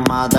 me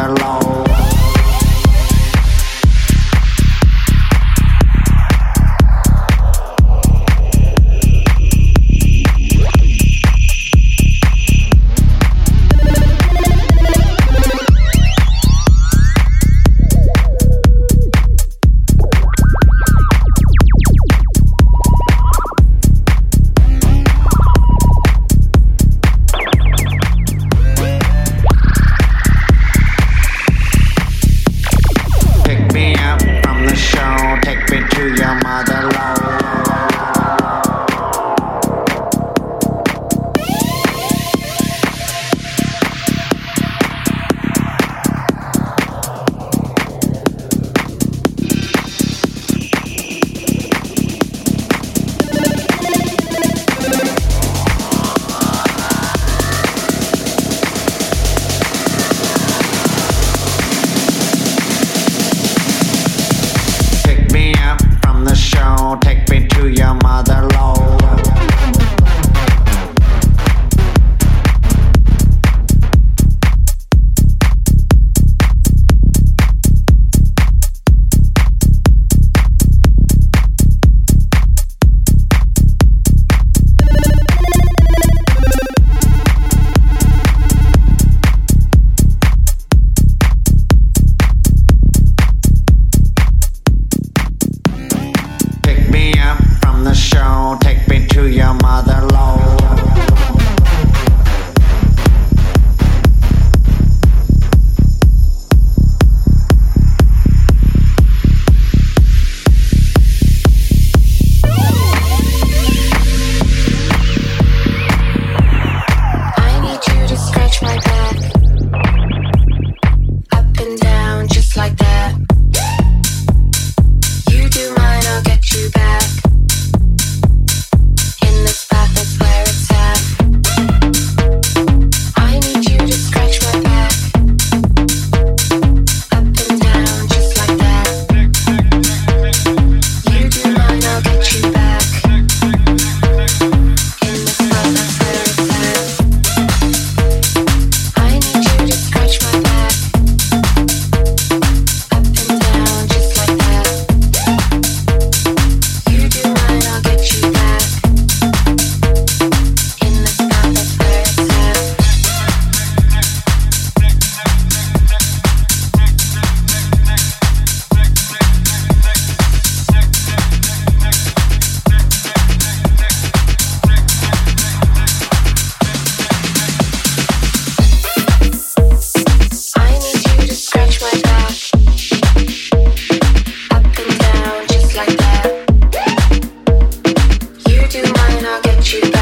I'll get you back.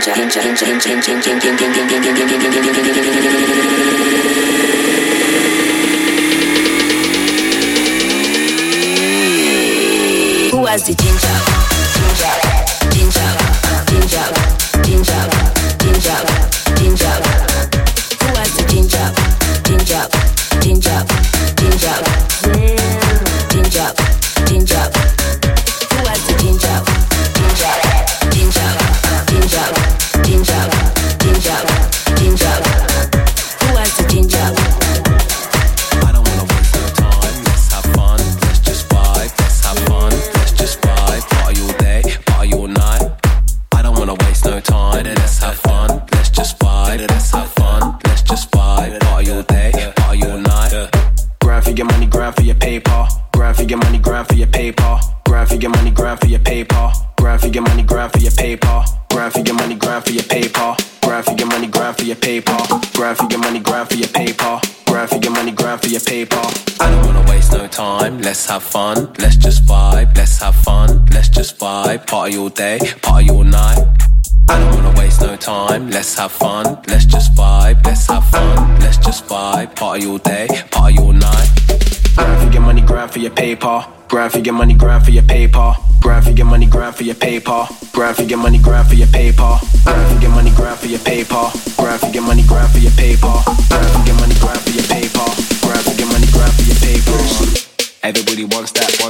Ginger, ginger, ginger, ginger, ginger, ginger. let's have fun, let's just vibe, let's have fun, let's just vibe, Part of your day, Part of your night. I don't wanna waste no time, let's have fun, let's just vibe, let's have fun, let's just vibe, party all day, party all night. Grind for your money, grind for your paper, grind for your money, grind for your paper. Grind for your money, grind for your paper. Grind for your money, grind for your paper. Grind for your money, grind for your paper. Grind for your money, grind for your paper. Everybody wants that one.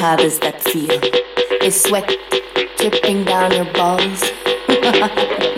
Have is that feel? Is sweat dripping down your balls?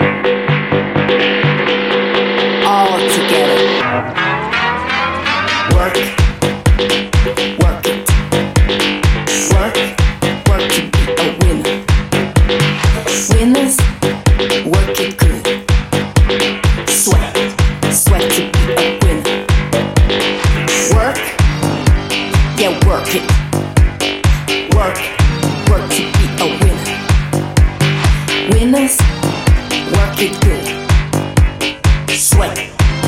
winners, work it good. Sweat,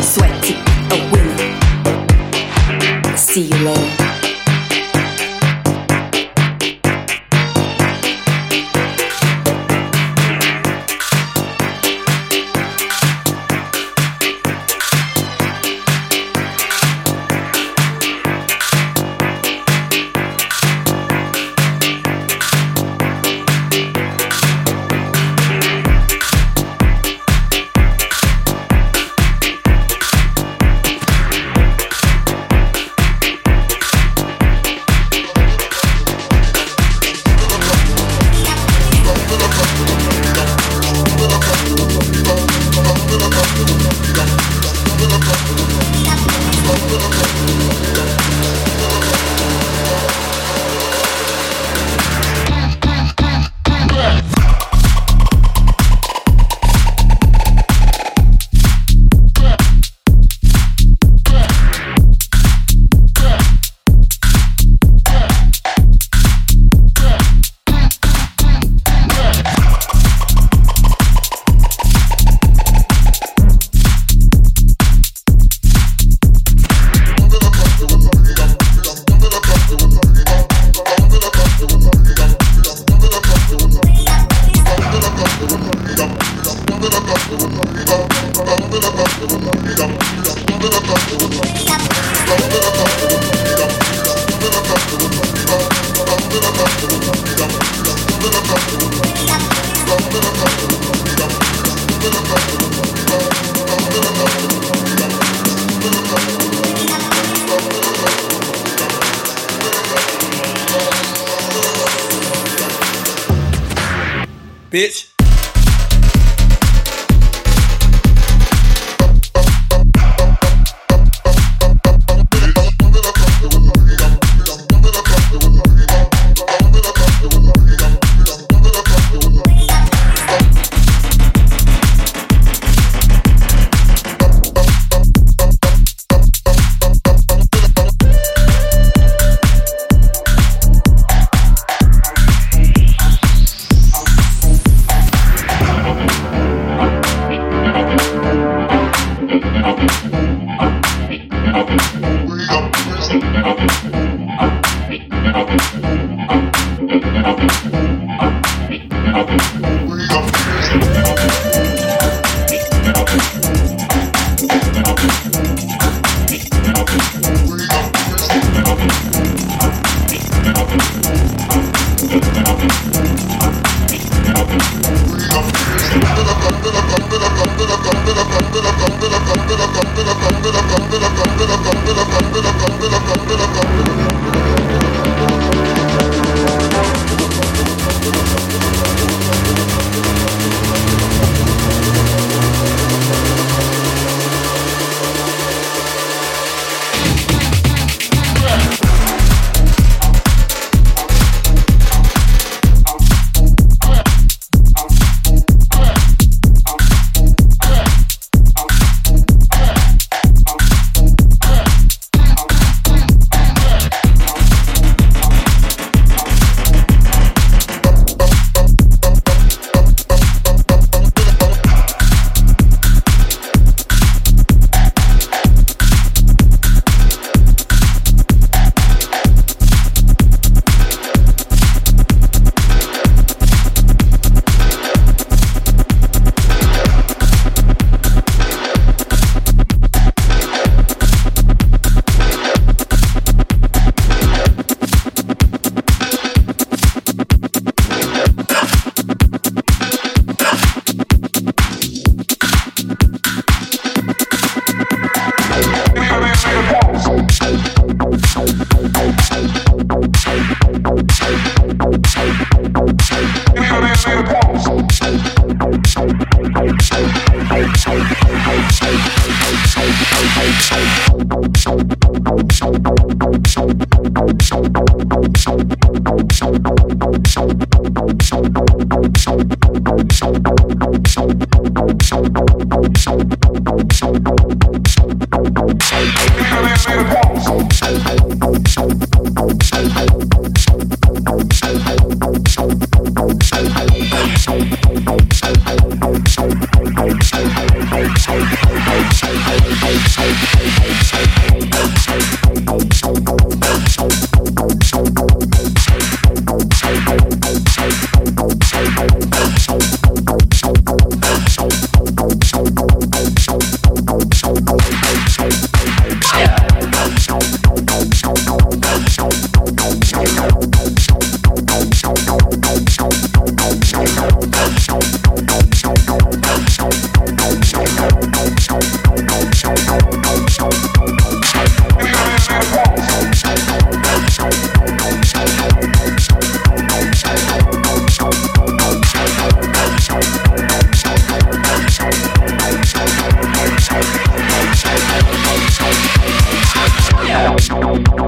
sweat to a winner. See you later. Bitch.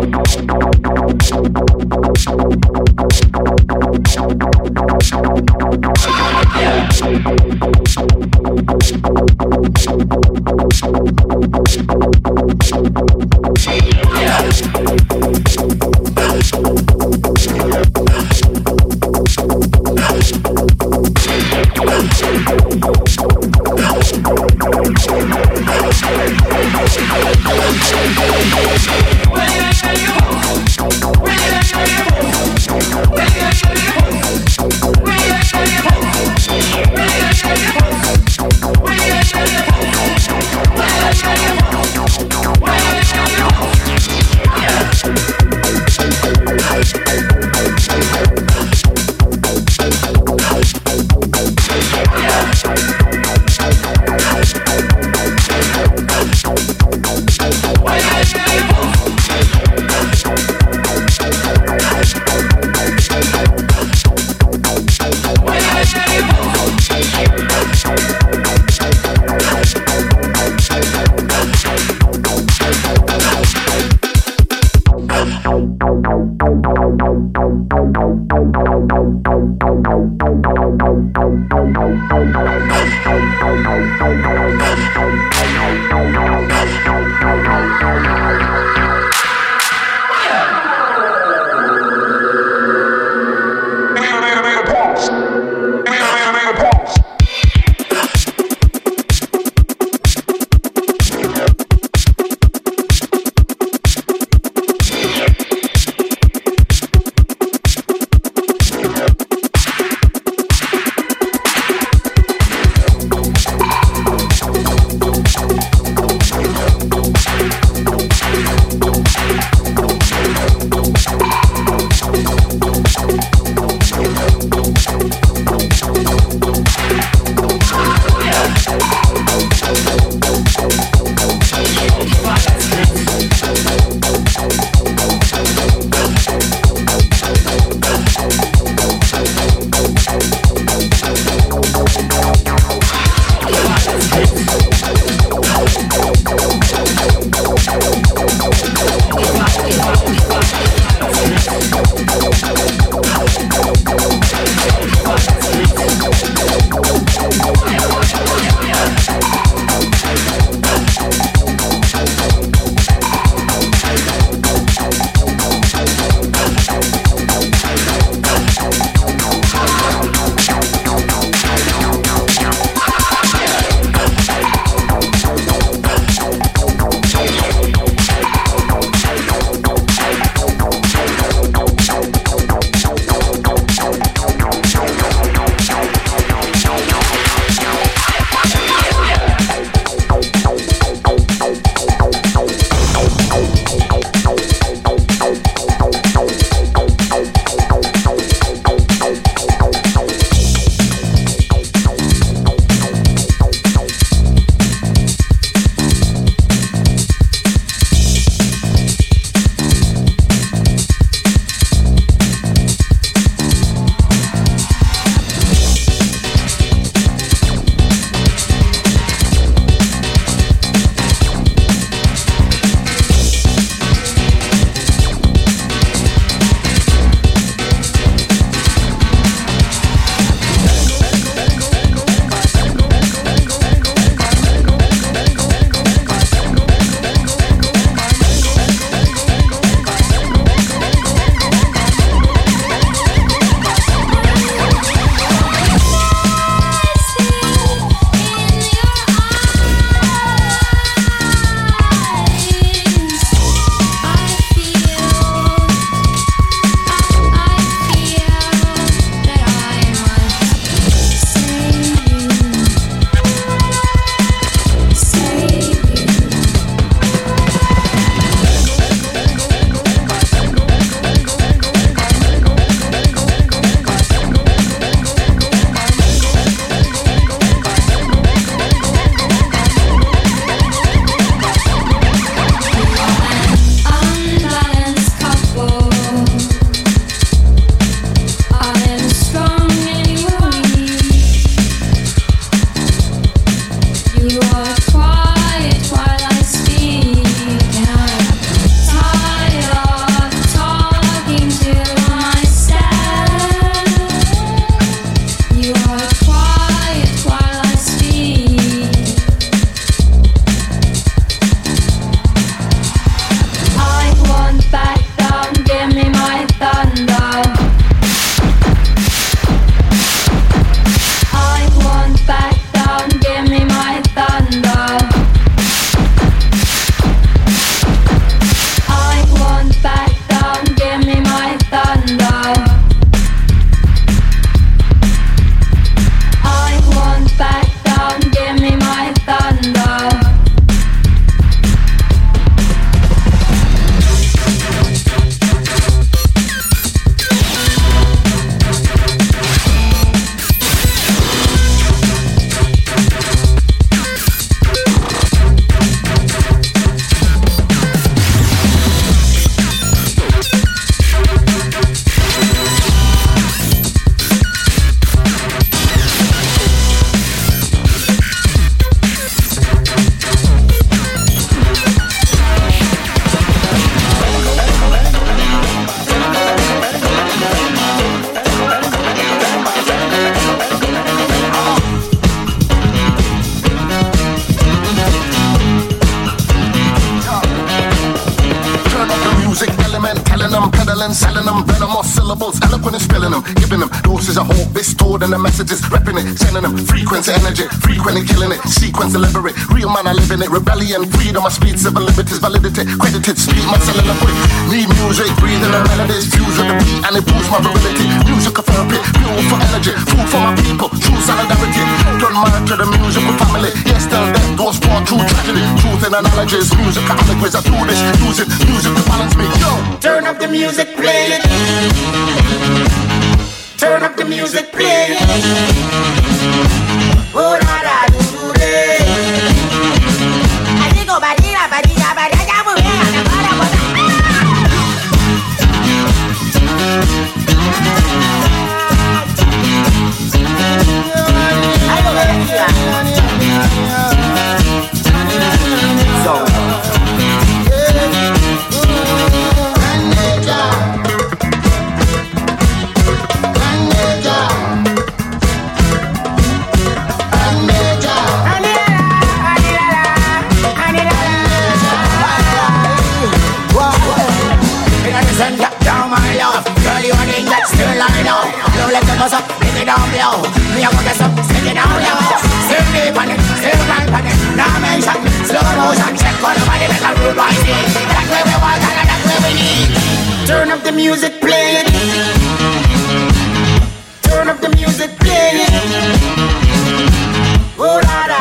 Ready, it. Rebellion, freedom, I speed, civil liberties, validity, credited, speed, my cellular quick. Need music, breathing the melodies, fuse with the beat, and it boosts my virility. Music therapy, fuel for energy, food for my people, true solidarity. Done my to the music with family. Yes, till death, those born true tragedy. Truth and analogies, music, allegories, I do this, music, music to balance me. Yo, Turn up the music, play it. Turn up the music, play it. Oh, da da do Let up, bring it down below Me a go get some, sing it down low Still deep on it, still right on it. Now mention, slow motion. Check on the body, make a rude boy see That's where we want and that's where we need. Turn up the music, play it. Turn up the music, play it. Oh la la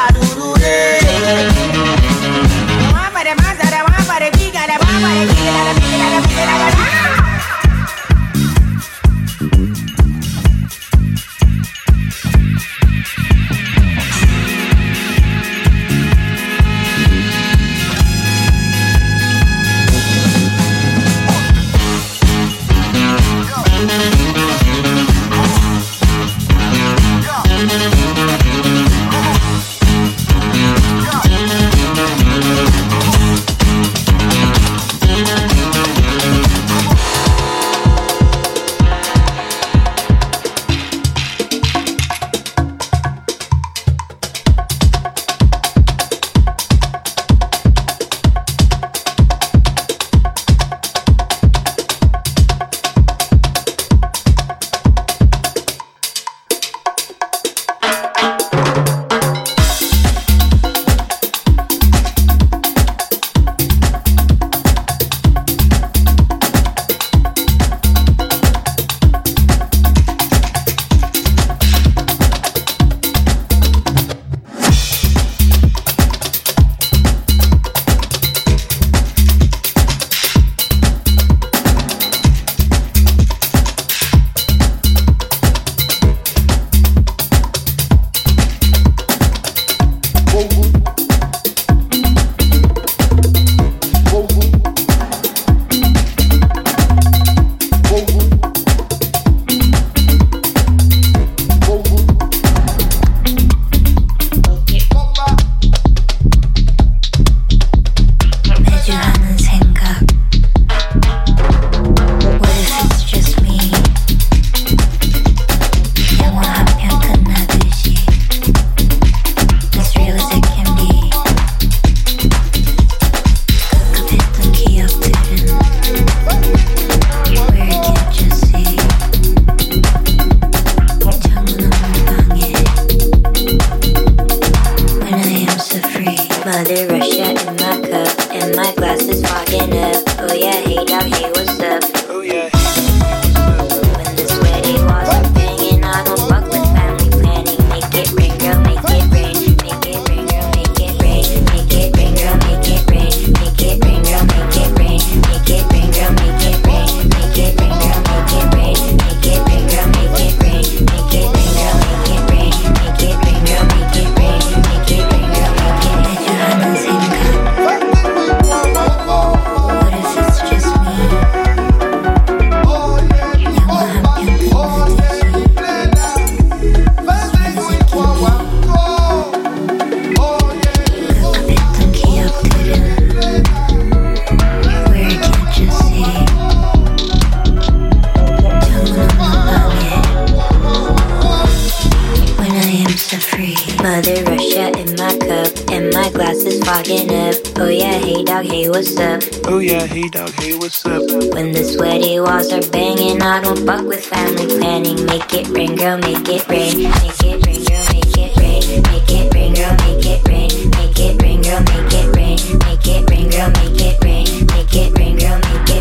it banging. I don't fuck with family planning. Make it ring, girl, make it ring. Make it ring, girl, make it ring. Make it ring, girl, make it ring. Make it ring, girl, make it ring. Make it ring, girl, make it rain. Make it rain, girl, make it rain.